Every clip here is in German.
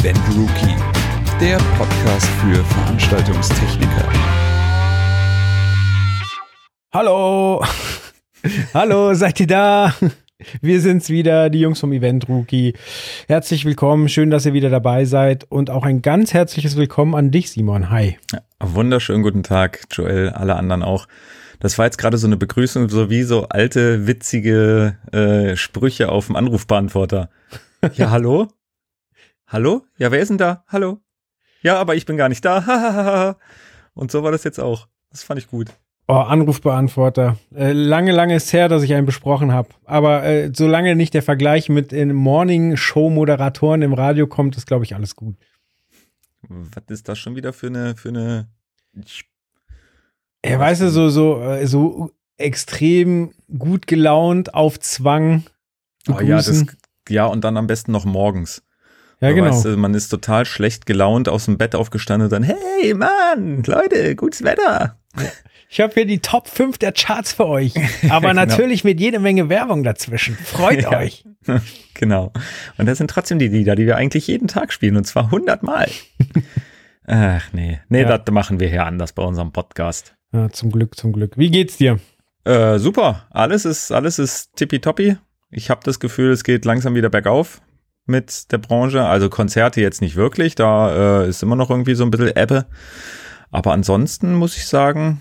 Event Rookie, der Podcast für Veranstaltungstechniker. Hallo! Hallo, seid ihr da? Wir sind's wieder, die Jungs vom Event Rookie. Herzlich willkommen, schön, dass ihr wieder dabei seid und auch ein ganz herzliches Willkommen an dich, Simon. Hi. Ja, wunderschönen guten Tag, Joel, alle anderen auch. Das war jetzt gerade so eine Begrüßung, so wie so alte, witzige äh, Sprüche auf dem Anrufbeantworter. Ja, hallo? Hallo? Ja, wer ist denn da? Hallo? Ja, aber ich bin gar nicht da. Und so war das jetzt auch. Das fand ich gut. Oh, Anrufbeantworter. Äh, lange, lange ist her, dass ich einen besprochen habe. Aber äh, solange nicht der Vergleich mit den Morning-Show-Moderatoren im Radio kommt, ist, glaube ich, alles gut. Was ist das schon wieder für eine, für eine. Ja, weißt du, so, so, äh, so extrem gut gelaunt auf Zwang. Oh, ja, das, ja, und dann am besten noch morgens. Ja, genau. Weißt du, man ist total schlecht gelaunt aus dem Bett aufgestanden und dann, hey Mann, Leute, gutes Wetter. Ich habe hier die Top 5 der Charts für euch. Aber genau. natürlich mit jede Menge Werbung dazwischen. Freut ja. euch. Genau. Und das sind trotzdem die Lieder, die wir eigentlich jeden Tag spielen und zwar 100 Mal. Ach nee, nee, ja. das machen wir hier anders bei unserem Podcast. Ja, zum Glück, zum Glück. Wie geht's dir? Äh, super. Alles ist, alles ist tippitoppi. Ich habe das Gefühl, es geht langsam wieder bergauf mit der Branche. Also Konzerte jetzt nicht wirklich, da äh, ist immer noch irgendwie so ein bisschen Ebbe. Aber ansonsten muss ich sagen,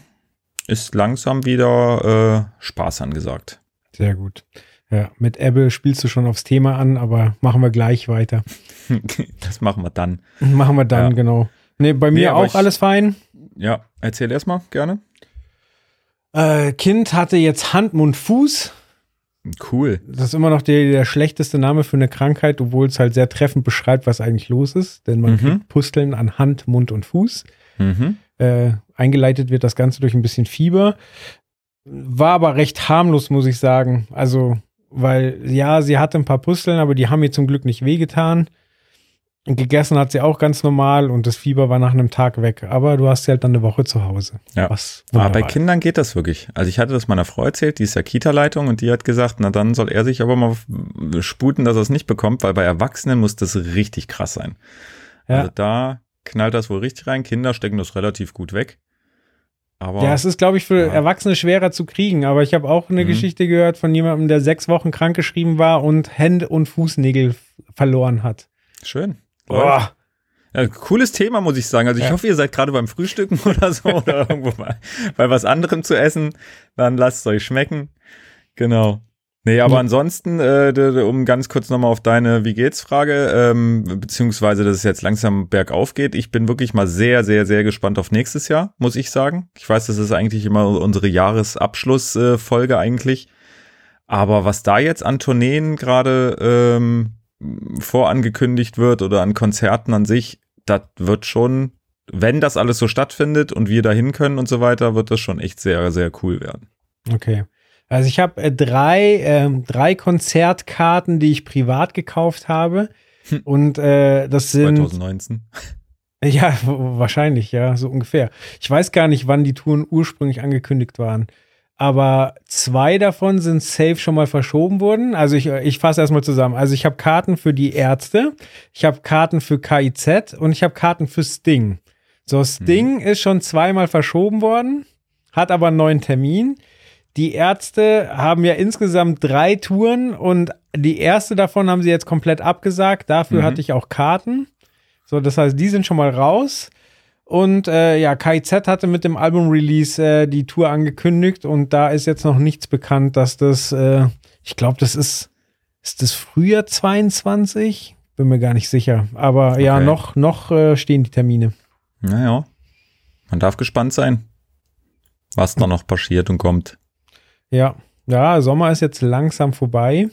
ist langsam wieder äh, Spaß angesagt. Sehr gut. Ja, mit Ebbe spielst du schon aufs Thema an, aber machen wir gleich weiter. das machen wir dann. Machen wir dann, ja. genau. Nee, bei mir nee, auch ich, alles fein. Ja, erzähl erstmal gerne. Äh, kind hatte jetzt Hand, Mund, Fuß. Cool. Das ist immer noch der, der schlechteste Name für eine Krankheit, obwohl es halt sehr treffend beschreibt, was eigentlich los ist. Denn man mhm. kriegt Pusteln an Hand, Mund und Fuß. Mhm. Äh, eingeleitet wird das Ganze durch ein bisschen Fieber. War aber recht harmlos, muss ich sagen. Also, weil ja, sie hatte ein paar Pusteln, aber die haben mir zum Glück nicht wehgetan. Gegessen hat sie auch ganz normal und das Fieber war nach einem Tag weg. Aber du hast sie halt dann eine Woche zu Hause. Ja. Was aber bei Kindern geht das wirklich. Also ich hatte das meiner Frau erzählt, die ist ja Kita-Leitung und die hat gesagt, na dann soll er sich aber mal sputen, dass er es nicht bekommt, weil bei Erwachsenen muss das richtig krass sein. Ja. Also da knallt das wohl richtig rein. Kinder stecken das relativ gut weg. Aber, ja, es ist, glaube ich, für ja. Erwachsene schwerer zu kriegen. Aber ich habe auch eine mhm. Geschichte gehört von jemandem, der sechs Wochen krankgeschrieben war und Hände und Fußnägel verloren hat. Schön. Oh. Ja, cooles Thema, muss ich sagen. Also ich ja. hoffe, ihr seid gerade beim Frühstücken oder so oder irgendwo bei, bei was anderem zu essen. Dann lasst es euch schmecken. Genau. Nee, aber ansonsten, äh, um ganz kurz nochmal auf deine Wie geht's Frage, ähm, beziehungsweise dass es jetzt langsam bergauf geht. Ich bin wirklich mal sehr, sehr, sehr gespannt auf nächstes Jahr, muss ich sagen. Ich weiß, das ist eigentlich immer unsere Jahresabschlussfolge äh, eigentlich. Aber was da jetzt an Tourneen gerade ähm, vorangekündigt wird oder an Konzerten an sich, das wird schon, wenn das alles so stattfindet und wir dahin können und so weiter, wird das schon echt sehr, sehr cool werden. Okay. Also ich habe äh, drei, äh, drei Konzertkarten, die ich privat gekauft habe. Hm. Und äh, das sind. 2019. Ja, wahrscheinlich, ja, so ungefähr. Ich weiß gar nicht, wann die Touren ursprünglich angekündigt waren. Aber zwei davon sind safe schon mal verschoben worden. Also ich, ich fasse erstmal zusammen. Also ich habe Karten für die Ärzte, ich habe Karten für KIZ und ich habe Karten für Sting. So, Sting mhm. ist schon zweimal verschoben worden, hat aber einen neuen Termin die Ärzte haben ja insgesamt drei Touren und die erste davon haben sie jetzt komplett abgesagt. Dafür mhm. hatte ich auch Karten. So, das heißt, die sind schon mal raus. Und äh, ja, KIZ hatte mit dem Album-Release äh, die Tour angekündigt und da ist jetzt noch nichts bekannt, dass das, äh, ich glaube, das ist, ist das Frühjahr 22? Bin mir gar nicht sicher. Aber okay. ja, noch, noch äh, stehen die Termine. Naja, man darf gespannt sein, was da noch passiert und kommt. Ja, ja, Sommer ist jetzt langsam vorbei.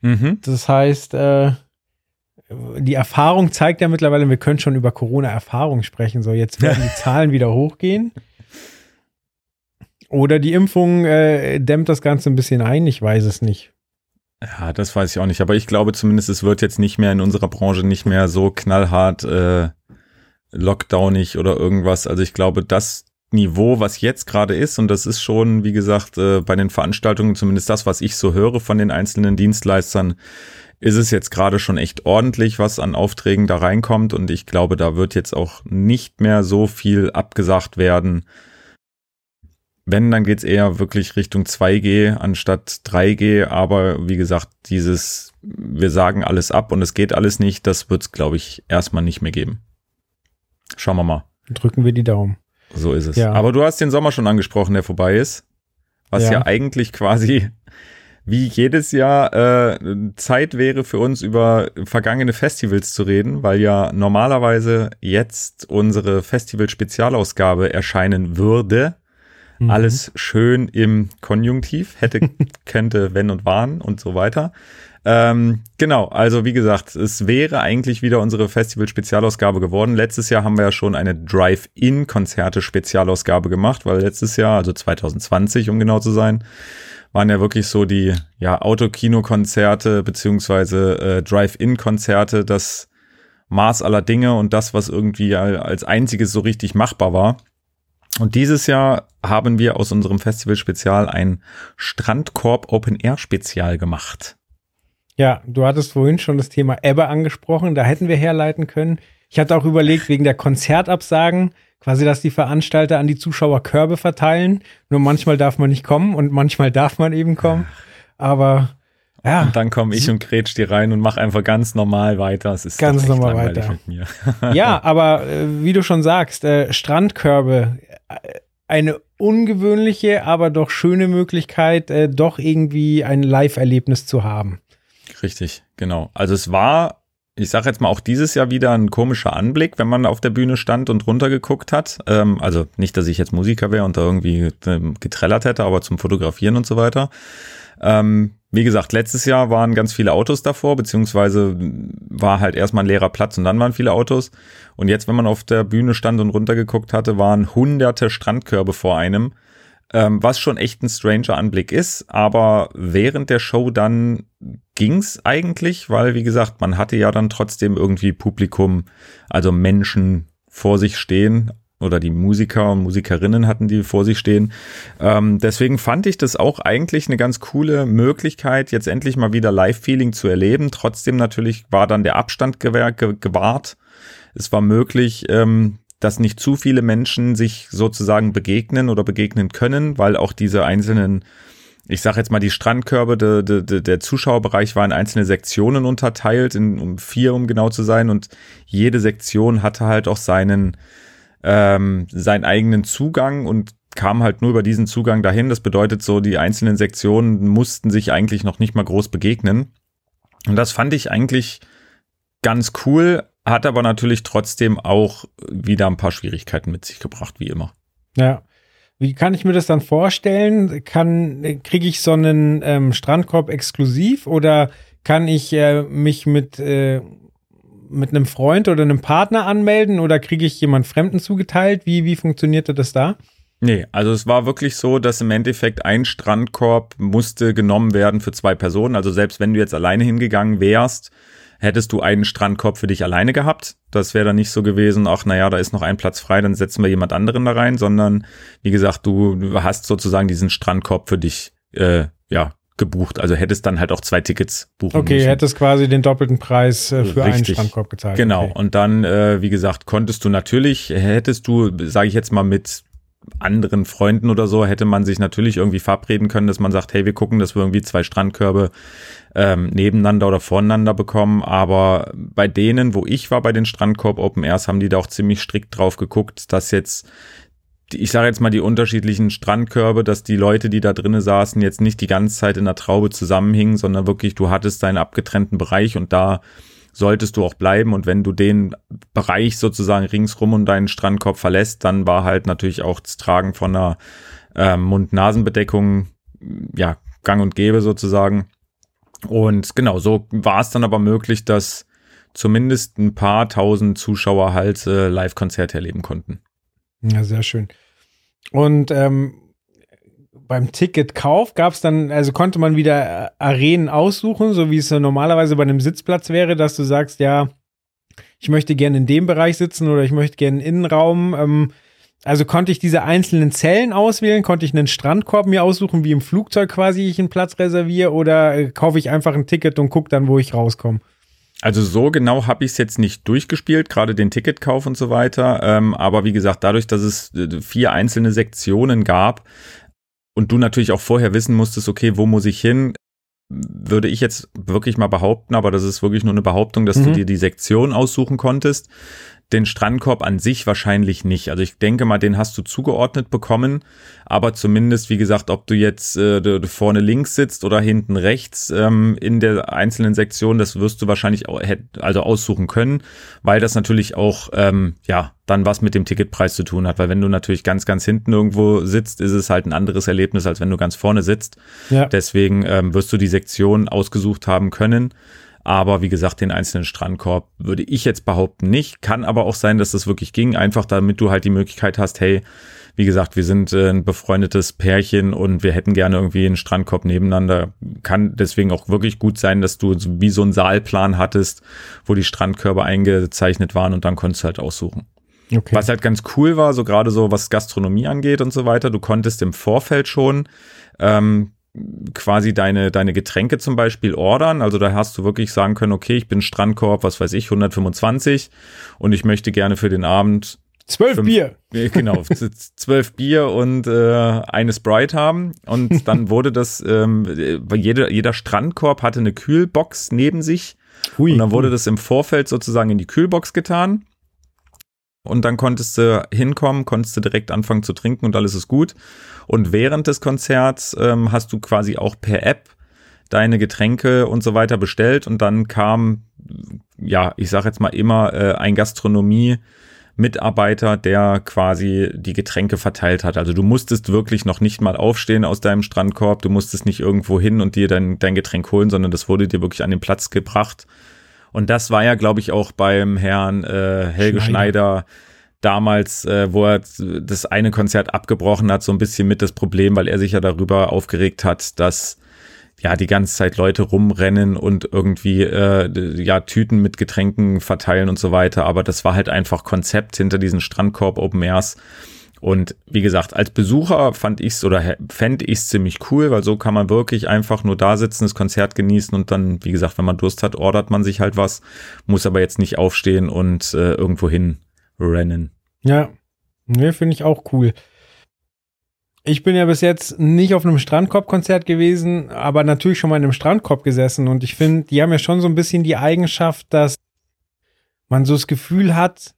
Mhm. Das heißt, äh, die Erfahrung zeigt ja mittlerweile, wir können schon über Corona-Erfahrung sprechen. So, jetzt werden die Zahlen wieder hochgehen. Oder die Impfung äh, dämmt das Ganze ein bisschen ein, ich weiß es nicht. Ja, das weiß ich auch nicht. Aber ich glaube zumindest, es wird jetzt nicht mehr in unserer Branche nicht mehr so knallhart äh, lockdownig oder irgendwas. Also ich glaube, das Niveau, was jetzt gerade ist, und das ist schon, wie gesagt, äh, bei den Veranstaltungen zumindest das, was ich so höre von den einzelnen Dienstleistern, ist es jetzt gerade schon echt ordentlich, was an Aufträgen da reinkommt. Und ich glaube, da wird jetzt auch nicht mehr so viel abgesagt werden. Wenn, dann geht's eher wirklich Richtung 2G anstatt 3G. Aber wie gesagt, dieses, wir sagen alles ab und es geht alles nicht, das wird's, glaube ich, erstmal nicht mehr geben. Schauen wir mal. Drücken wir die Daumen. So ist es. Ja. Aber du hast den Sommer schon angesprochen, der vorbei ist. Was ja, ja eigentlich quasi wie jedes Jahr äh, Zeit wäre für uns über vergangene Festivals zu reden, weil ja normalerweise jetzt unsere Festival-Spezialausgabe erscheinen würde. Mhm. Alles schön im Konjunktiv, hätte, könnte, wenn und waren und so weiter. Ähm, genau, also wie gesagt, es wäre eigentlich wieder unsere Festival-Spezialausgabe geworden. Letztes Jahr haben wir ja schon eine Drive-In-Konzerte-Spezialausgabe gemacht, weil letztes Jahr, also 2020, um genau zu sein, waren ja wirklich so die ja, Autokino-Konzerte beziehungsweise äh, Drive-In-Konzerte das Maß aller Dinge und das, was irgendwie als einziges so richtig machbar war. Und dieses Jahr haben wir aus unserem Festival-Spezial ein Strandkorb Open-Air-Spezial gemacht. Ja, du hattest vorhin schon das Thema Ebbe angesprochen, da hätten wir herleiten können. Ich hatte auch überlegt, wegen der Konzertabsagen, quasi, dass die Veranstalter an die Zuschauer Körbe verteilen. Nur manchmal darf man nicht kommen und manchmal darf man eben kommen. Aber ja. Und dann komme ich und grätsch die rein und mache einfach ganz normal weiter. Es ist ganz normal weiter. Mit mir. ja, aber äh, wie du schon sagst, äh, Strandkörbe, äh, eine ungewöhnliche, aber doch schöne Möglichkeit, äh, doch irgendwie ein Live-Erlebnis zu haben. Richtig, genau. Also es war ich sage jetzt mal auch dieses Jahr wieder ein komischer Anblick, wenn man auf der Bühne stand und runtergeguckt hat. Ähm, also nicht, dass ich jetzt Musiker wäre und da irgendwie ähm, getrellert hätte, aber zum Fotografieren und so weiter. Ähm, wie gesagt, letztes Jahr waren ganz viele Autos davor, beziehungsweise war halt erstmal ein leerer Platz und dann waren viele Autos. Und jetzt, wenn man auf der Bühne stand und runtergeguckt hatte, waren hunderte Strandkörbe vor einem ähm, was schon echt ein stranger Anblick ist, aber während der Show dann ging's eigentlich, weil wie gesagt, man hatte ja dann trotzdem irgendwie Publikum, also Menschen vor sich stehen oder die Musiker und Musikerinnen hatten die vor sich stehen. Ähm, deswegen fand ich das auch eigentlich eine ganz coole Möglichkeit, jetzt endlich mal wieder Live-Feeling zu erleben. Trotzdem natürlich war dann der Abstand gewahrt. Es war möglich, ähm, dass nicht zu viele Menschen sich sozusagen begegnen oder begegnen können, weil auch diese einzelnen, ich sage jetzt mal, die Strandkörbe, de, de, de, der Zuschauerbereich war in einzelne Sektionen unterteilt, in um vier, um genau zu sein, und jede Sektion hatte halt auch seinen, ähm, seinen eigenen Zugang und kam halt nur über diesen Zugang dahin. Das bedeutet so, die einzelnen Sektionen mussten sich eigentlich noch nicht mal groß begegnen. Und das fand ich eigentlich ganz cool, hat aber natürlich trotzdem auch wieder ein paar Schwierigkeiten mit sich gebracht, wie immer. Ja. Wie kann ich mir das dann vorstellen? Kann, kriege ich so einen ähm, Strandkorb exklusiv oder kann ich äh, mich mit, äh, mit einem Freund oder einem Partner anmelden oder kriege ich jemand Fremden zugeteilt? Wie, wie funktionierte das da? Nee, also es war wirklich so, dass im Endeffekt ein Strandkorb musste genommen werden für zwei Personen. Also selbst wenn du jetzt alleine hingegangen wärst, hättest du einen Strandkorb für dich alleine gehabt. Das wäre dann nicht so gewesen, ach naja, da ist noch ein Platz frei, dann setzen wir jemand anderen da rein, sondern wie gesagt, du hast sozusagen diesen Strandkorb für dich, äh, ja, gebucht. Also hättest dann halt auch zwei Tickets buchen okay, müssen. Okay, hättest quasi den doppelten Preis äh, für Richtig. einen Strandkorb gezahlt. Genau. Okay. Und dann, äh, wie gesagt, konntest du natürlich, hättest du, sage ich jetzt mal, mit anderen Freunden oder so hätte man sich natürlich irgendwie verabreden können, dass man sagt, hey, wir gucken, dass wir irgendwie zwei Strandkörbe ähm, nebeneinander oder voneinander bekommen. Aber bei denen, wo ich war, bei den Strandkorb Open Airs, haben die da auch ziemlich strikt drauf geguckt, dass jetzt ich sage jetzt mal die unterschiedlichen Strandkörbe, dass die Leute, die da drinnen saßen, jetzt nicht die ganze Zeit in der Traube zusammenhingen, sondern wirklich, du hattest deinen abgetrennten Bereich und da solltest du auch bleiben. Und wenn du den Bereich sozusagen ringsrum um deinen Strandkorb verlässt, dann war halt natürlich auch das Tragen von einer äh, Mund-Nasen-Bedeckung, ja, gang und gäbe sozusagen. Und genau, so war es dann aber möglich, dass zumindest ein paar tausend Zuschauer halt äh, Live-Konzerte erleben konnten. Ja, sehr schön. Und ähm, beim Ticketkauf gab es dann, also konnte man wieder äh, Arenen aussuchen, so wie es normalerweise bei einem Sitzplatz wäre, dass du sagst, ja, ich möchte gerne in dem Bereich sitzen oder ich möchte gerne einen Innenraum. Ähm, Also konnte ich diese einzelnen Zellen auswählen? Konnte ich einen Strandkorb mir aussuchen, wie im Flugzeug quasi ich einen Platz reserviere? Oder äh, kaufe ich einfach ein Ticket und gucke dann, wo ich rauskomme? Also so genau habe ich es jetzt nicht durchgespielt, gerade den Ticketkauf und so weiter. Ähm, aber wie gesagt, dadurch, dass es äh, vier einzelne Sektionen gab und du natürlich auch vorher wissen musstest, okay, wo muss ich hin, würde ich jetzt wirklich mal behaupten, aber das ist wirklich nur eine Behauptung, dass mhm. du dir die Sektion aussuchen konntest den Strandkorb an sich wahrscheinlich nicht. Also ich denke mal, den hast du zugeordnet bekommen, aber zumindest, wie gesagt, ob du jetzt äh, vorne links sitzt oder hinten rechts ähm, in der einzelnen Sektion, das wirst du wahrscheinlich auch, also aussuchen können, weil das natürlich auch ähm, ja dann was mit dem Ticketpreis zu tun hat, weil wenn du natürlich ganz ganz hinten irgendwo sitzt, ist es halt ein anderes Erlebnis, als wenn du ganz vorne sitzt. Ja. Deswegen ähm, wirst du die Sektion ausgesucht haben können. Aber wie gesagt, den einzelnen Strandkorb würde ich jetzt behaupten nicht. Kann aber auch sein, dass das wirklich ging. Einfach damit du halt die Möglichkeit hast, hey, wie gesagt, wir sind äh, ein befreundetes Pärchen und wir hätten gerne irgendwie einen Strandkorb nebeneinander. Kann deswegen auch wirklich gut sein, dass du wie so einen Saalplan hattest, wo die Strandkörbe eingezeichnet waren und dann konntest du halt aussuchen. Okay. Was halt ganz cool war, so gerade so was Gastronomie angeht und so weiter, du konntest im Vorfeld schon ähm, quasi deine, deine Getränke zum Beispiel ordern. Also da hast du wirklich sagen können, okay, ich bin Strandkorb, was weiß ich, 125 und ich möchte gerne für den Abend Zwölf Bier. Genau, zwölf Bier und äh, eine Sprite haben. Und dann wurde das, ähm, jeder, jeder Strandkorb hatte eine Kühlbox neben sich. Hui, und dann wurde das im Vorfeld sozusagen in die Kühlbox getan. Und dann konntest du hinkommen, konntest du direkt anfangen zu trinken und alles ist gut. Und während des Konzerts ähm, hast du quasi auch per App deine Getränke und so weiter bestellt und dann kam, ja, ich sag jetzt mal immer äh, ein Gastronomie Mitarbeiter, der quasi die Getränke verteilt hat. Also du musstest wirklich noch nicht mal aufstehen aus deinem Strandkorb, du musstest nicht irgendwo hin und dir dein, dein Getränk holen, sondern das wurde dir wirklich an den Platz gebracht und das war ja, glaube ich, auch beim Herrn äh, Helge Schneider, Schneider damals, äh, wo er das eine Konzert abgebrochen hat, so ein bisschen mit das Problem, weil er sich ja darüber aufgeregt hat, dass ja die ganze Zeit Leute rumrennen und irgendwie äh, ja Tüten mit Getränken verteilen und so weiter. Aber das war halt einfach Konzept hinter diesen Strandkorb Open Airs. Und wie gesagt, als Besucher fand ich's oder fände ich's ziemlich cool, weil so kann man wirklich einfach nur da sitzen, das Konzert genießen und dann, wie gesagt, wenn man Durst hat, ordert man sich halt was, muss aber jetzt nicht aufstehen und äh, irgendwo rennen. Ja, ne, finde ich auch cool. Ich bin ja bis jetzt nicht auf einem Strandkorb-Konzert gewesen, aber natürlich schon mal in einem Strandkorb gesessen und ich finde, die haben ja schon so ein bisschen die Eigenschaft, dass man so das Gefühl hat,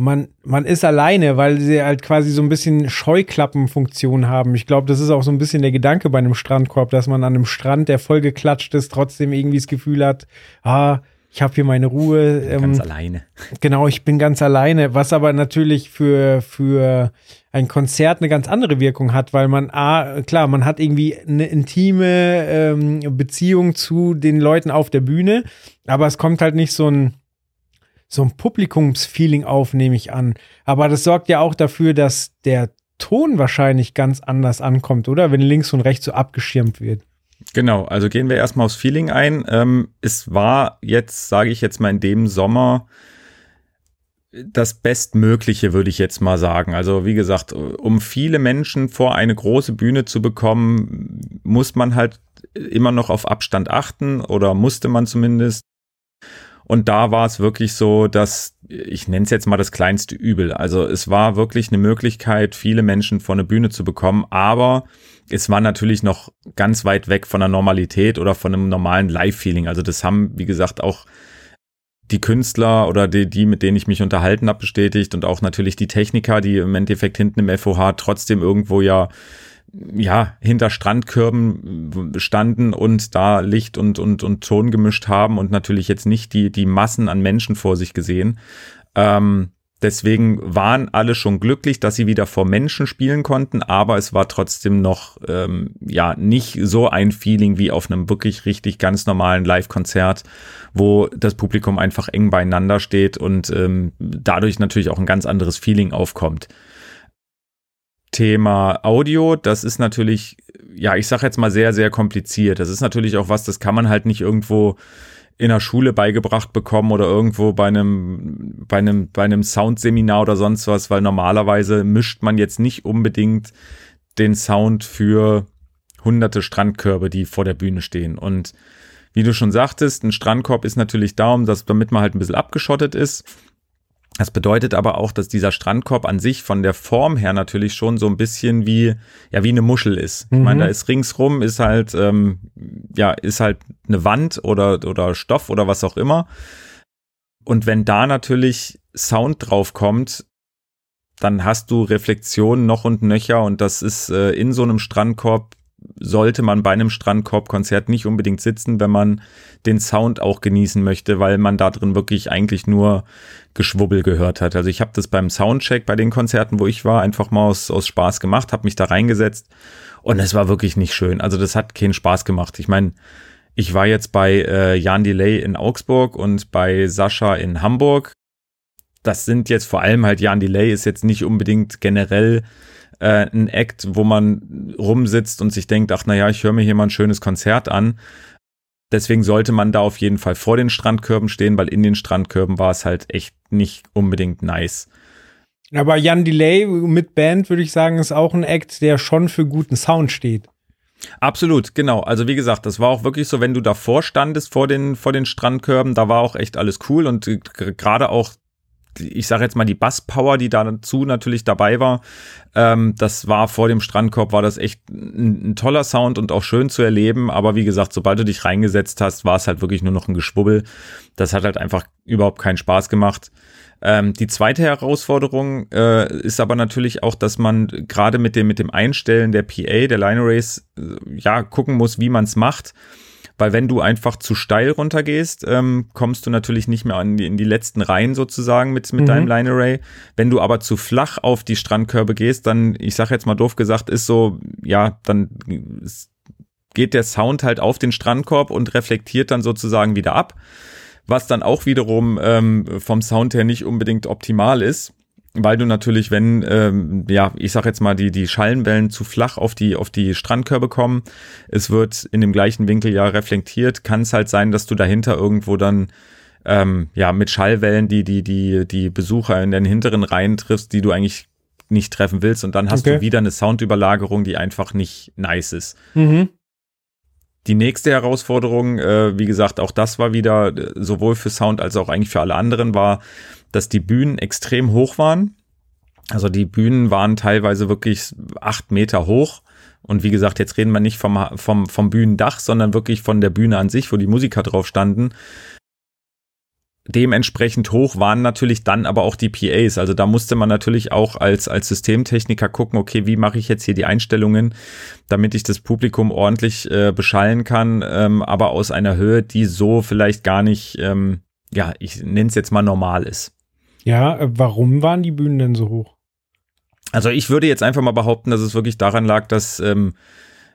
man, man ist alleine, weil sie halt quasi so ein bisschen Scheuklappenfunktion haben. Ich glaube, das ist auch so ein bisschen der Gedanke bei einem Strandkorb, dass man an einem Strand, der voll geklatscht ist, trotzdem irgendwie das Gefühl hat, ah, ich habe hier meine Ruhe. Ähm, ganz alleine. Genau, ich bin ganz alleine, was aber natürlich für, für ein Konzert eine ganz andere Wirkung hat, weil man, ah, klar, man hat irgendwie eine intime ähm, Beziehung zu den Leuten auf der Bühne, aber es kommt halt nicht so ein so ein Publikumsfeeling auf, nehme ich an. Aber das sorgt ja auch dafür, dass der Ton wahrscheinlich ganz anders ankommt, oder? Wenn links und rechts so abgeschirmt wird. Genau, also gehen wir erstmal aufs Feeling ein. Ähm, es war jetzt, sage ich jetzt mal, in dem Sommer das Bestmögliche, würde ich jetzt mal sagen. Also wie gesagt, um viele Menschen vor eine große Bühne zu bekommen, muss man halt immer noch auf Abstand achten oder musste man zumindest. Und da war es wirklich so, dass ich nenne es jetzt mal das kleinste Übel. Also es war wirklich eine Möglichkeit, viele Menschen vor eine Bühne zu bekommen, aber es war natürlich noch ganz weit weg von der Normalität oder von einem normalen Live-Feeling. Also das haben, wie gesagt, auch die Künstler oder die, die, mit denen ich mich unterhalten habe, bestätigt und auch natürlich die Techniker, die im Endeffekt hinten im FOH trotzdem irgendwo ja ja, hinter Strandkörben standen und da Licht und, und, und Ton gemischt haben und natürlich jetzt nicht die, die Massen an Menschen vor sich gesehen. Ähm, deswegen waren alle schon glücklich, dass sie wieder vor Menschen spielen konnten, aber es war trotzdem noch, ähm, ja, nicht so ein Feeling wie auf einem wirklich richtig ganz normalen Live-Konzert, wo das Publikum einfach eng beieinander steht und ähm, dadurch natürlich auch ein ganz anderes Feeling aufkommt. Thema Audio, das ist natürlich, ja, ich sage jetzt mal sehr, sehr kompliziert. Das ist natürlich auch was, das kann man halt nicht irgendwo in der Schule beigebracht bekommen oder irgendwo bei einem, bei einem, bei einem Soundseminar oder sonst was, weil normalerweise mischt man jetzt nicht unbedingt den Sound für hunderte Strandkörbe, die vor der Bühne stehen. Und wie du schon sagtest, ein Strandkorb ist natürlich da, um das, damit man halt ein bisschen abgeschottet ist. Das bedeutet aber auch, dass dieser Strandkorb an sich von der Form her natürlich schon so ein bisschen wie, ja, wie eine Muschel ist. Mhm. Ich meine, mhm. da ist ringsrum, ist halt, ähm, ja, ist halt eine Wand oder, oder Stoff oder was auch immer. Und wenn da natürlich Sound drauf kommt, dann hast du Reflexionen noch und nöcher und das ist äh, in so einem Strandkorb sollte man bei einem Strandkorbkonzert nicht unbedingt sitzen, wenn man den Sound auch genießen möchte, weil man da drin wirklich eigentlich nur Geschwubbel gehört hat. Also ich habe das beim Soundcheck bei den Konzerten, wo ich war, einfach mal aus, aus Spaß gemacht, habe mich da reingesetzt und es war wirklich nicht schön. Also das hat keinen Spaß gemacht. Ich meine, ich war jetzt bei äh, Jan Delay in Augsburg und bei Sascha in Hamburg. Das sind jetzt vor allem halt Jan Delay ist jetzt nicht unbedingt generell äh, ein Act, wo man rumsitzt und sich denkt, ach naja, ich höre mir hier mal ein schönes Konzert an. Deswegen sollte man da auf jeden Fall vor den Strandkörben stehen, weil in den Strandkörben war es halt echt nicht unbedingt nice. Aber Jan Delay mit Band, würde ich sagen, ist auch ein Act, der schon für guten Sound steht. Absolut, genau. Also wie gesagt, das war auch wirklich so, wenn du davor standest vor den, vor den Strandkörben, da war auch echt alles cool und gerade auch ich sage jetzt mal die Basspower, die dazu natürlich dabei war, ähm, das war vor dem Strandkorb, war das echt ein, ein, toller Sound und auch schön zu erleben. Aber wie gesagt, sobald du dich reingesetzt hast, war es halt wirklich nur noch ein Geschwubbel. Das hat halt einfach überhaupt keinen Spaß gemacht. Ähm, die zweite Herausforderung äh, ist aber natürlich auch, dass man gerade mit dem, mit dem Einstellen der PA, der Line Race, äh, ja, gucken muss, wie man es macht weil wenn du einfach zu steil runtergehst, ähm, kommst du natürlich nicht mehr in die, in die letzten Reihen sozusagen mit, mit mhm. deinem Line Array. Wenn du aber zu flach auf die Strandkörbe gehst, dann, ich sag jetzt mal doof gesagt, ist so, ja, dann geht der Sound halt auf den Strandkorb und reflektiert dann sozusagen wieder ab, was dann auch wiederum ähm, vom Sound her nicht unbedingt optimal ist weil du natürlich, wenn, ähm, ja, ich sag jetzt mal, die, die Schallenwellen zu flach auf die, auf die Strandkörbe kommen, es wird in dem gleichen Winkel ja reflektiert, kann es halt sein, dass du dahinter irgendwo dann ähm, ja, mit Schallwellen, die, die, die, die Besucher in den hinteren Reihen triffst, die du eigentlich nicht treffen willst und dann hast okay. du wieder eine Soundüberlagerung, die einfach nicht nice ist. Mhm. Die nächste Herausforderung, äh, wie gesagt, auch das war wieder äh, sowohl für Sound als auch eigentlich für alle anderen, war, dass die Bühnen extrem hoch waren. Also die Bühnen waren teilweise wirklich acht Meter hoch. Und wie gesagt, jetzt reden wir nicht vom, vom, vom Bühnendach, sondern wirklich von der Bühne an sich, wo die Musiker drauf standen. Dementsprechend hoch waren natürlich dann aber auch die PAs. Also da musste man natürlich auch als, als Systemtechniker gucken, okay, wie mache ich jetzt hier die Einstellungen, damit ich das Publikum ordentlich äh, beschallen kann, ähm, aber aus einer Höhe, die so vielleicht gar nicht, ähm, ja, ich nenne es jetzt mal normal ist. Ja, äh, warum waren die Bühnen denn so hoch? Also ich würde jetzt einfach mal behaupten, dass es wirklich daran lag, dass ähm,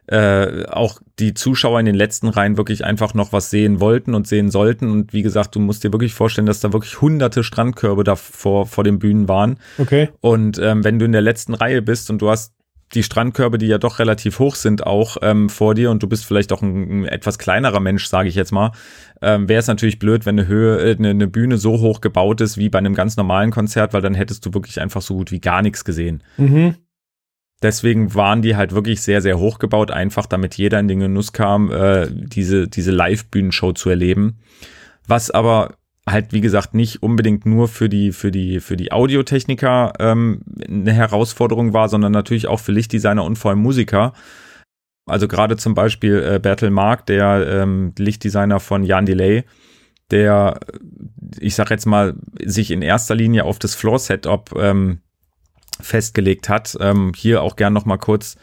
äh, auch die Zuschauer in den letzten Reihen wirklich einfach noch was sehen wollten und sehen sollten. Und wie gesagt, du musst dir wirklich vorstellen, dass da wirklich hunderte Strandkörbe da vor, vor den Bühnen waren. Okay. Und ähm, wenn du in der letzten Reihe bist und du hast die Strandkörbe, die ja doch relativ hoch sind, auch ähm, vor dir und du bist vielleicht auch ein, ein etwas kleinerer Mensch, sage ich jetzt mal, ähm, wäre es natürlich blöd, wenn eine Höhe, äh, eine, eine, Bühne so hoch gebaut ist wie bei einem ganz normalen Konzert, weil dann hättest du wirklich einfach so gut wie gar nichts gesehen. Mhm. Deswegen waren die halt wirklich sehr, sehr hoch gebaut, einfach damit jeder in den Genuss kam, äh, diese, diese Live-Bühnenshow zu erleben. Was aber halt, wie gesagt, nicht unbedingt nur für die, für die, für die Audiotechniker ähm, eine Herausforderung war, sondern natürlich auch für Lichtdesigner und vor allem Musiker. Also gerade zum Beispiel äh, Bertel Mark, der ähm, Lichtdesigner von Jan Delay, der, ich sag jetzt mal, sich in erster Linie auf das Floor-Setup ähm, festgelegt hat. Ähm, hier auch gern noch mal kurz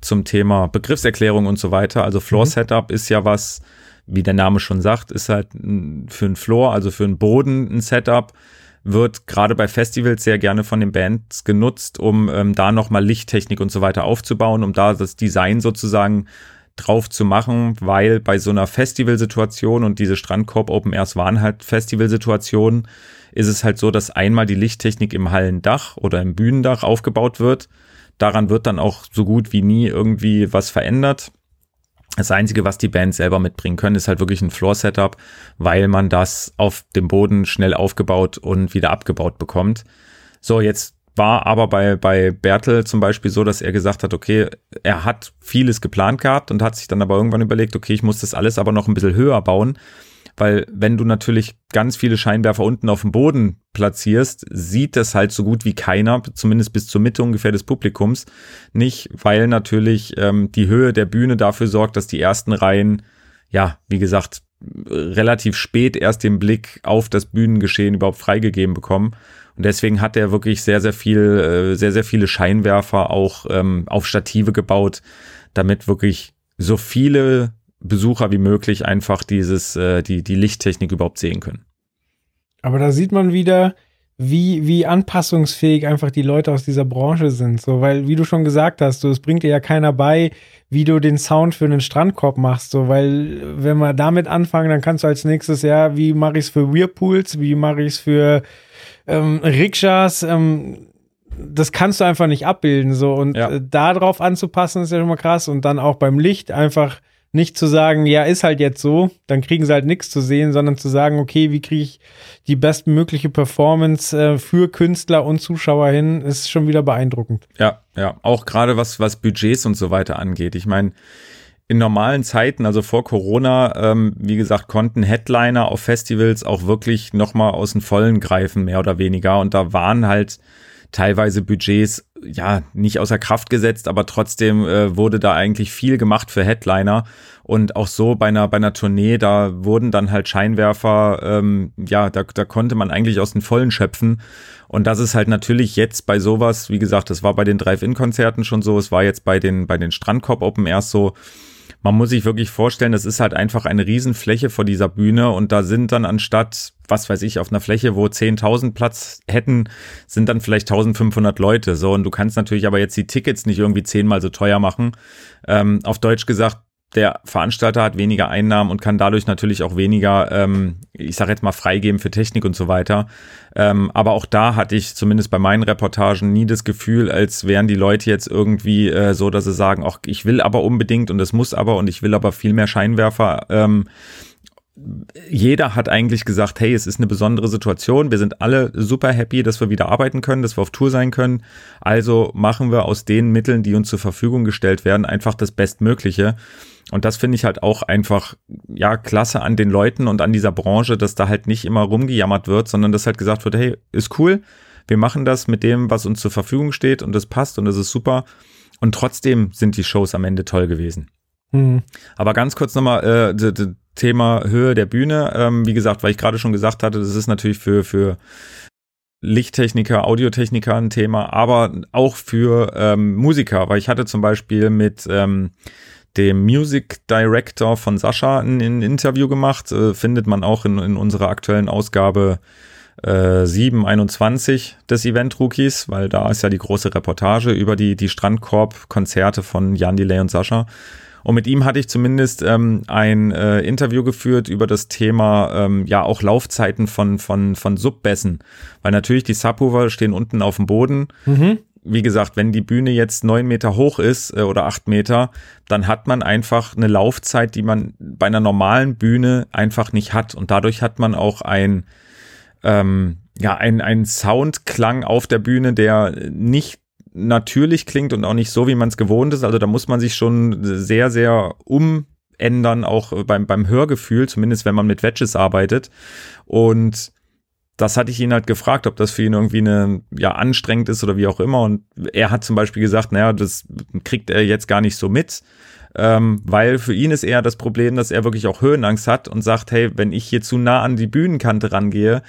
zum Thema Begriffserklärung und so weiter. Also Floor-Setup mhm. ist ja was, wie der Name schon sagt, ist halt für einen Floor, also für einen Boden ein Setup, wird gerade bei Festivals sehr gerne von den Bands genutzt, um ähm, da nochmal Lichttechnik und so weiter aufzubauen, um da das Design sozusagen drauf zu machen, weil bei so einer Festivalsituation und diese Strandkorb Open Airs waren halt Festivalsituationen, ist es halt so, dass einmal die Lichttechnik im Hallendach oder im Bühnendach aufgebaut wird. Daran wird dann auch so gut wie nie irgendwie was verändert. Das Einzige, was die Band selber mitbringen können, ist halt wirklich ein Floor-Setup, weil man das auf dem Boden schnell aufgebaut und wieder abgebaut bekommt. So, jetzt war aber bei, bei Bertel zum Beispiel so, dass er gesagt hat, okay, er hat vieles geplant gehabt und hat sich dann aber irgendwann überlegt, okay, ich muss das alles aber noch ein bisschen höher bauen, weil wenn du natürlich ganz viele Scheinwerfer unten auf dem Boden platzierst, sieht das halt so gut wie keiner, zumindest bis zur Mitte ungefähr des Publikums, nicht, weil natürlich ähm, die Höhe der Bühne dafür sorgt, dass die ersten Reihen, ja, wie gesagt, relativ spät erst den Blick auf das Bühnengeschehen überhaupt freigegeben bekommen. Und deswegen hat er wirklich sehr, sehr viel, äh, sehr, sehr viele Scheinwerfer auch ähm, auf Stative gebaut, damit wirklich so viele Besucher wie möglich einfach dieses, äh, die, die Lichttechnik überhaupt sehen können. Aber da sieht man wieder, wie, wie anpassungsfähig einfach die Leute aus dieser Branche sind. So, weil, wie du schon gesagt hast, so, es bringt dir ja keiner bei, wie du den Sound für einen Strandkorb machst. So, weil, wenn wir damit anfangen, dann kannst du als nächstes, ja, wie mache ich es für Whirlpools, wie mache ich es für ähm, Rikschas, ähm, das kannst du einfach nicht abbilden. So, und ja. äh, darauf anzupassen, ist ja schon mal krass. Und dann auch beim Licht einfach nicht zu sagen, ja, ist halt jetzt so, dann kriegen sie halt nichts zu sehen, sondern zu sagen, okay, wie kriege ich die bestmögliche Performance äh, für Künstler und Zuschauer hin, ist schon wieder beeindruckend. Ja, ja, auch gerade was, was Budgets und so weiter angeht. Ich meine, in normalen Zeiten, also vor Corona, ähm, wie gesagt, konnten Headliner auf Festivals auch wirklich nochmal aus dem Vollen greifen, mehr oder weniger. Und da waren halt teilweise Budgets ja nicht außer Kraft gesetzt, aber trotzdem äh, wurde da eigentlich viel gemacht für Headliner. Und auch so bei einer bei einer Tournee, da wurden dann halt Scheinwerfer, ähm, ja, da, da konnte man eigentlich aus den Vollen schöpfen. Und das ist halt natürlich jetzt bei sowas, wie gesagt, das war bei den Drive-In-Konzerten schon so, es war jetzt bei den bei den Strandkorb Open Airs so, man muss sich wirklich vorstellen, das ist halt einfach eine Riesenfläche vor dieser Bühne und da sind dann anstatt, was weiß ich, auf einer Fläche, wo 10.000 Platz hätten, sind dann vielleicht 1.500 Leute. So, und du kannst natürlich aber jetzt die Tickets nicht irgendwie zehnmal so teuer machen. Ähm, auf Deutsch gesagt, der Veranstalter hat weniger Einnahmen und kann dadurch natürlich auch weniger, ähm, ich sage jetzt mal, freigeben für Technik und so weiter. Ähm, aber auch da hatte ich zumindest bei meinen Reportagen nie das Gefühl, als wären die Leute jetzt irgendwie äh, so, dass sie sagen, ach, ich will aber unbedingt und es muss aber und ich will aber viel mehr Scheinwerfer. Ähm, jeder hat eigentlich gesagt, hey, es ist eine besondere Situation. Wir sind alle super happy, dass wir wieder arbeiten können, dass wir auf Tour sein können. Also machen wir aus den Mitteln, die uns zur Verfügung gestellt werden, einfach das Bestmögliche. Und das finde ich halt auch einfach, ja, klasse an den Leuten und an dieser Branche, dass da halt nicht immer rumgejammert wird, sondern dass halt gesagt wird, hey, ist cool, wir machen das mit dem, was uns zur Verfügung steht und das passt und das ist super. Und trotzdem sind die Shows am Ende toll gewesen. Mhm. Aber ganz kurz nochmal, äh, Thema Höhe der Bühne. Ähm, wie gesagt, weil ich gerade schon gesagt hatte, das ist natürlich für, für Lichttechniker, Audiotechniker ein Thema, aber auch für ähm, Musiker, weil ich hatte zum Beispiel mit ähm, dem Music Director von Sascha ein, ein Interview gemacht. Äh, findet man auch in, in unserer aktuellen Ausgabe äh, 721 des Event Rookies, weil da ist ja die große Reportage über die, die Strandkorb-Konzerte von Jan Delay und Sascha. Und mit ihm hatte ich zumindest ähm, ein äh, Interview geführt über das Thema ähm, ja auch Laufzeiten von, von, von Subbässen. Weil natürlich die Subwoofer stehen unten auf dem Boden. Mhm wie gesagt, wenn die Bühne jetzt neun Meter hoch ist äh, oder acht Meter, dann hat man einfach eine Laufzeit, die man bei einer normalen Bühne einfach nicht hat. Und dadurch hat man auch ein, ähm, ja, ein, ein Soundklang auf der Bühne, der nicht natürlich klingt und auch nicht so, wie man es gewohnt ist. Also da muss man sich schon sehr, sehr umändern, auch beim, beim Hörgefühl, zumindest wenn man mit Wedges arbeitet. Und das hatte ich ihn halt gefragt, ob das für ihn irgendwie eine, ja, anstrengend ist oder wie auch immer. Und er hat zum Beispiel gesagt, naja, das kriegt er jetzt gar nicht so mit. Ähm, weil für ihn ist eher das Problem, dass er wirklich auch Höhenangst hat und sagt, hey, wenn ich hier zu nah an die Bühnenkante rangehe,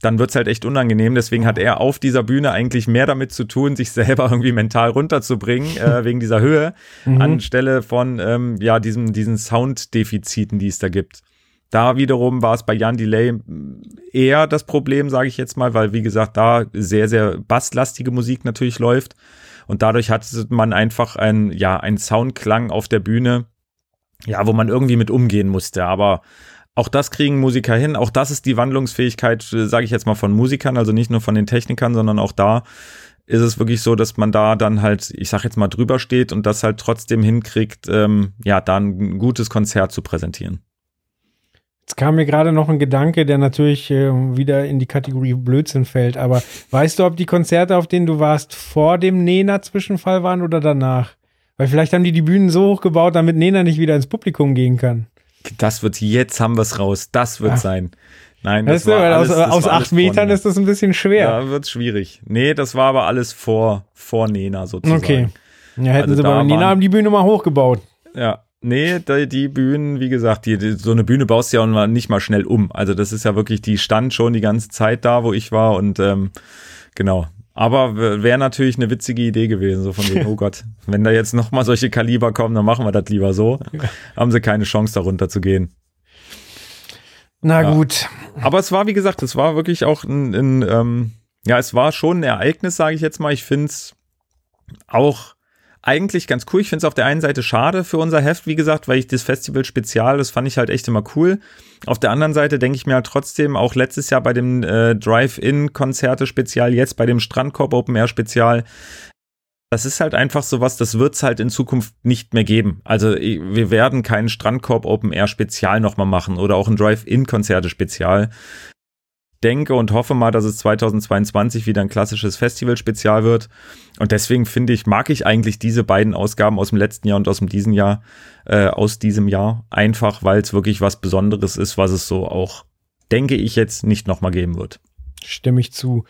dann wird's halt echt unangenehm. Deswegen hat er auf dieser Bühne eigentlich mehr damit zu tun, sich selber irgendwie mental runterzubringen, äh, wegen dieser Höhe, mhm. anstelle von ähm, ja, diesem, diesen Sounddefiziten, die es da gibt. Da wiederum war es bei Jan Delay eher das Problem, sage ich jetzt mal, weil wie gesagt, da sehr, sehr basslastige Musik natürlich läuft. Und dadurch hatte man einfach ein, ja, ein Soundklang auf der Bühne, ja, wo man irgendwie mit umgehen musste. Aber auch das kriegen Musiker hin. Auch das ist die Wandlungsfähigkeit, sage ich jetzt mal, von Musikern, also nicht nur von den Technikern, sondern auch da ist es wirklich so, dass man da dann halt, ich sag jetzt mal, drüber steht und das halt trotzdem hinkriegt, ähm, ja, da ein gutes Konzert zu präsentieren. Jetzt kam mir gerade noch ein Gedanke, der natürlich äh, wieder in die Kategorie Blödsinn fällt, aber weißt du, ob die Konzerte, auf denen du warst, vor dem Nena-Zwischenfall waren oder danach? Weil vielleicht haben die die Bühnen so hoch gebaut, damit Nena nicht wieder ins Publikum gehen kann. Das wird, jetzt haben wir es raus, das wird Ach. sein. Nein, das, das war alles, aus, das aus war acht Metern ist das ein bisschen schwer. Ja, wird schwierig. Nee, das war aber alles vor, vor Nena sozusagen. Okay. Ja, hätten also sie bei Nena waren, die Bühne mal hochgebaut. Ja, Nee, die, die Bühnen, wie gesagt, die, die, so eine Bühne baust du ja auch nicht mal schnell um. Also das ist ja wirklich, die stand schon die ganze Zeit da, wo ich war und ähm, genau. Aber wäre natürlich eine witzige Idee gewesen, so von wegen, oh Gott, wenn da jetzt nochmal solche Kaliber kommen, dann machen wir das lieber so. Haben sie keine Chance, darunter zu gehen. Na ja. gut. Aber es war, wie gesagt, es war wirklich auch ein, ein ähm, ja, es war schon ein Ereignis, sage ich jetzt mal. Ich finde es auch eigentlich ganz cool. Ich finde es auf der einen Seite schade für unser Heft, wie gesagt, weil ich das Festival Spezial, das fand ich halt echt immer cool. Auf der anderen Seite denke ich mir halt trotzdem, auch letztes Jahr bei dem äh, Drive-In-Konzerte Spezial, jetzt bei dem Strandkorb Open Air Spezial, das ist halt einfach sowas, das wird es halt in Zukunft nicht mehr geben. Also wir werden keinen Strandkorb Open Air Spezial nochmal machen oder auch ein Drive-In-Konzerte Spezial. Denke und hoffe mal, dass es 2022 wieder ein klassisches Festival-Spezial wird. Und deswegen finde ich, mag ich eigentlich diese beiden Ausgaben aus dem letzten Jahr und aus dem diesen Jahr, äh, aus diesem Jahr, einfach weil es wirklich was Besonderes ist, was es so auch, denke ich, jetzt nicht nochmal geben wird. Stimme ich zu.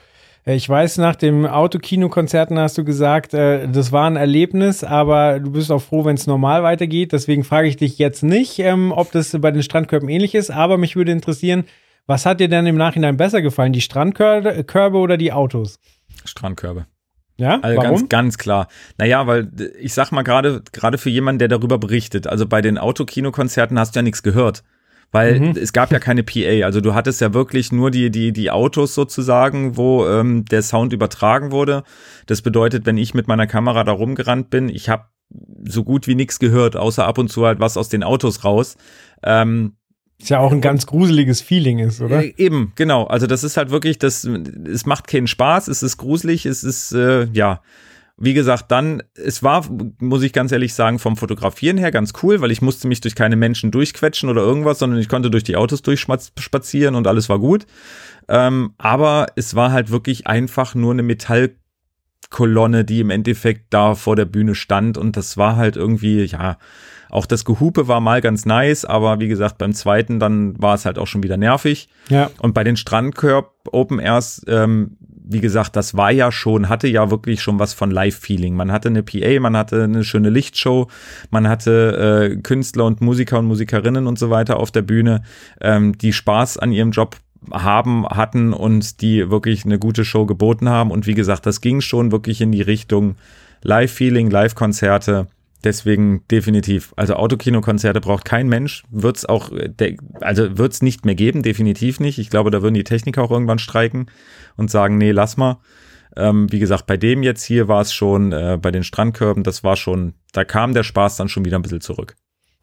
Äh, ich weiß, nach dem Autokino-Konzerten hast du gesagt, äh, das war ein Erlebnis, aber du bist auch froh, wenn es normal weitergeht. Deswegen frage ich dich jetzt nicht, ähm, ob das bei den Strandkörben ähnlich ist, aber mich würde interessieren, was hat dir denn im Nachhinein besser gefallen, die Strandkörbe oder die Autos? Strandkörbe. Ja, also warum? ganz, ganz klar. Naja, weil ich sag mal gerade, gerade für jemanden, der darüber berichtet, also bei den Autokinokonzerten hast du ja nichts gehört weil mhm. es gab ja keine PA. Also du hattest ja wirklich nur die, die, die Autos sozusagen, wo ähm, der Sound übertragen wurde. Das bedeutet, wenn ich mit meiner Kamera da rumgerannt bin, ich habe so gut wie nichts gehört, außer ab und zu halt was aus den Autos raus. Ähm, ist ja auch ein ganz gruseliges Feeling ist, oder? Äh, eben, genau. Also das ist halt wirklich, das, es macht keinen Spaß, es ist gruselig, es ist, äh, ja, wie gesagt, dann, es war, muss ich ganz ehrlich sagen, vom Fotografieren her ganz cool, weil ich musste mich durch keine Menschen durchquetschen oder irgendwas, sondern ich konnte durch die Autos durchspazieren und alles war gut. Ähm, aber es war halt wirklich einfach nur eine Metallkolonne, die im Endeffekt da vor der Bühne stand und das war halt irgendwie, ja, auch das Gehupe war mal ganz nice, aber wie gesagt, beim zweiten dann war es halt auch schon wieder nervig. Ja. Und bei den Strandkörb Open Airs ähm, wie gesagt, das war ja schon, hatte ja wirklich schon was von Live-Feeling. Man hatte eine PA, man hatte eine schöne Lichtshow, man hatte äh, Künstler und Musiker und Musikerinnen und so weiter auf der Bühne, ähm, die Spaß an ihrem Job haben, hatten und die wirklich eine gute Show geboten haben. Und wie gesagt, das ging schon wirklich in die Richtung Live-Feeling, Live-Konzerte. Deswegen definitiv. Also Autokinokonzerte braucht kein Mensch. Wird's auch, also wird's nicht mehr geben, definitiv nicht. Ich glaube, da würden die Techniker auch irgendwann streiken und sagen, nee, lass mal. Ähm, wie gesagt, bei dem jetzt hier war es schon, äh, bei den Strandkörben, das war schon, da kam der Spaß dann schon wieder ein bisschen zurück.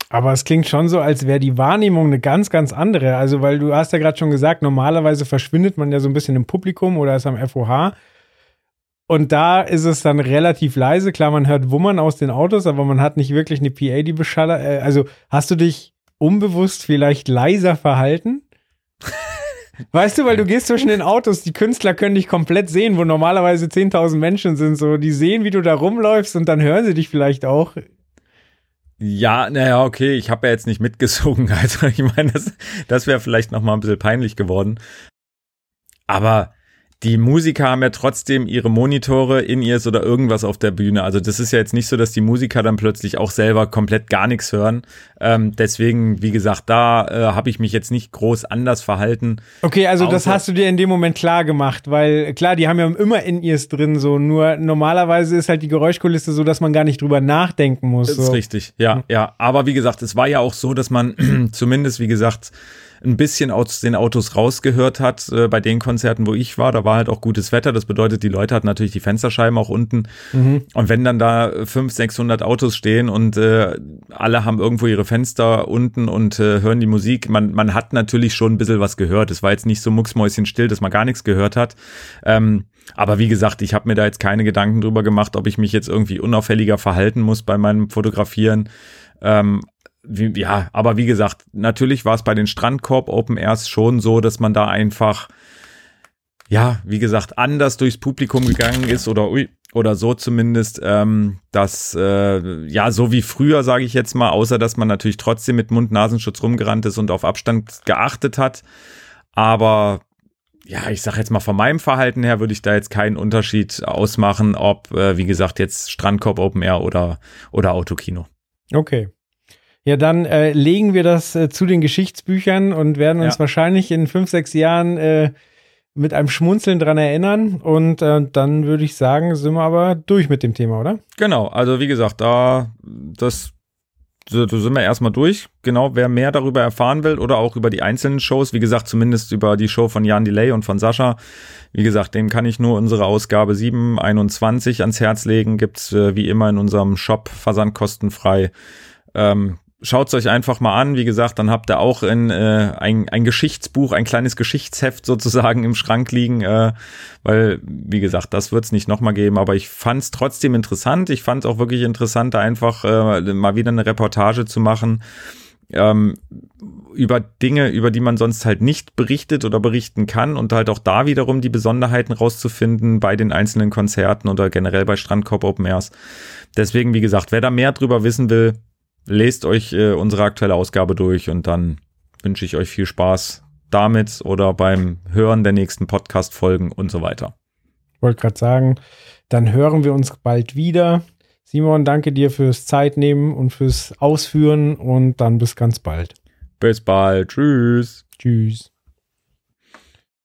Aber es klingt schon so, als wäre die Wahrnehmung eine ganz, ganz andere. Also, weil du hast ja gerade schon gesagt, normalerweise verschwindet man ja so ein bisschen im Publikum oder ist am FOH. Und da ist es dann relativ leise. Klar, man hört Wummern aus den Autos, aber man hat nicht wirklich eine PA, die beschallert. Äh, also hast du dich unbewusst vielleicht leiser verhalten? Weißt du, weil du gehst zwischen den Autos, die Künstler können dich komplett sehen, wo normalerweise 10.000 Menschen sind. So, die sehen, wie du da rumläufst und dann hören sie dich vielleicht auch. Ja, naja, okay, ich habe ja jetzt nicht mitgesogen. Also ich meine, das, das wäre vielleicht noch mal ein bisschen peinlich geworden. Aber die Musiker haben ja trotzdem ihre Monitore in ears oder irgendwas auf der Bühne. Also das ist ja jetzt nicht so, dass die Musiker dann plötzlich auch selber komplett gar nichts hören. Ähm, deswegen, wie gesagt, da äh, habe ich mich jetzt nicht groß anders verhalten. Okay, also das hast du dir in dem Moment klar gemacht, weil klar, die haben ja immer in ears drin so. Nur normalerweise ist halt die Geräuschkulisse so, dass man gar nicht drüber nachdenken muss. Das ist richtig, ja, ja. Aber wie gesagt, es war ja auch so, dass man zumindest, wie gesagt, ein bisschen aus den Autos rausgehört hat äh, bei den Konzerten, wo ich war. Da war halt auch gutes Wetter. Das bedeutet, die Leute hatten natürlich die Fensterscheiben auch unten. Mhm. Und wenn dann da 500, 600 Autos stehen und äh, alle haben irgendwo ihre Fenster unten und äh, hören die Musik, man, man hat natürlich schon ein bisschen was gehört. Es war jetzt nicht so mucksmäuschenstill, dass man gar nichts gehört hat. Ähm, Aber wie gesagt, ich habe mir da jetzt keine Gedanken drüber gemacht, ob ich mich jetzt irgendwie unauffälliger verhalten muss bei meinem Fotografieren. Ähm, wie, ja, aber wie gesagt, natürlich war es bei den Strandkorb Open Airs schon so, dass man da einfach, ja, wie gesagt, anders durchs Publikum gegangen ist oder ui, oder so zumindest, ähm, dass äh, ja so wie früher, sage ich jetzt mal, außer dass man natürlich trotzdem mit Mund-Nasenschutz rumgerannt ist und auf Abstand geachtet hat. Aber ja, ich sag jetzt mal von meinem Verhalten her würde ich da jetzt keinen Unterschied ausmachen, ob äh, wie gesagt jetzt Strandkorb Open Air oder oder Autokino. Okay. Ja, dann äh, legen wir das äh, zu den Geschichtsbüchern und werden uns ja. wahrscheinlich in fünf, sechs Jahren äh, mit einem Schmunzeln dran erinnern. Und äh, dann würde ich sagen, sind wir aber durch mit dem Thema, oder? Genau, also wie gesagt, da das so, so sind wir erstmal durch. Genau, wer mehr darüber erfahren will oder auch über die einzelnen Shows, wie gesagt, zumindest über die Show von Jan Delay und von Sascha, wie gesagt, dem kann ich nur unsere Ausgabe 721 ans Herz legen. Gibt's äh, wie immer in unserem Shop versandkostenfrei. Ähm, Schaut es euch einfach mal an. Wie gesagt, dann habt ihr auch in, äh, ein, ein Geschichtsbuch, ein kleines Geschichtsheft sozusagen im Schrank liegen, äh, weil, wie gesagt, das wird es nicht nochmal geben. Aber ich fand es trotzdem interessant. Ich fand es auch wirklich interessant, da einfach äh, mal wieder eine Reportage zu machen ähm, über Dinge, über die man sonst halt nicht berichtet oder berichten kann und halt auch da wiederum die Besonderheiten rauszufinden bei den einzelnen Konzerten oder generell bei Strandkorb Open Airs. Deswegen, wie gesagt, wer da mehr drüber wissen will, lest euch äh, unsere aktuelle Ausgabe durch und dann wünsche ich euch viel Spaß damit oder beim Hören der nächsten Podcast-Folgen und so weiter. Wollte gerade sagen, dann hören wir uns bald wieder. Simon, danke dir fürs Zeitnehmen und fürs Ausführen und dann bis ganz bald. Bis bald. Tschüss. Tschüss.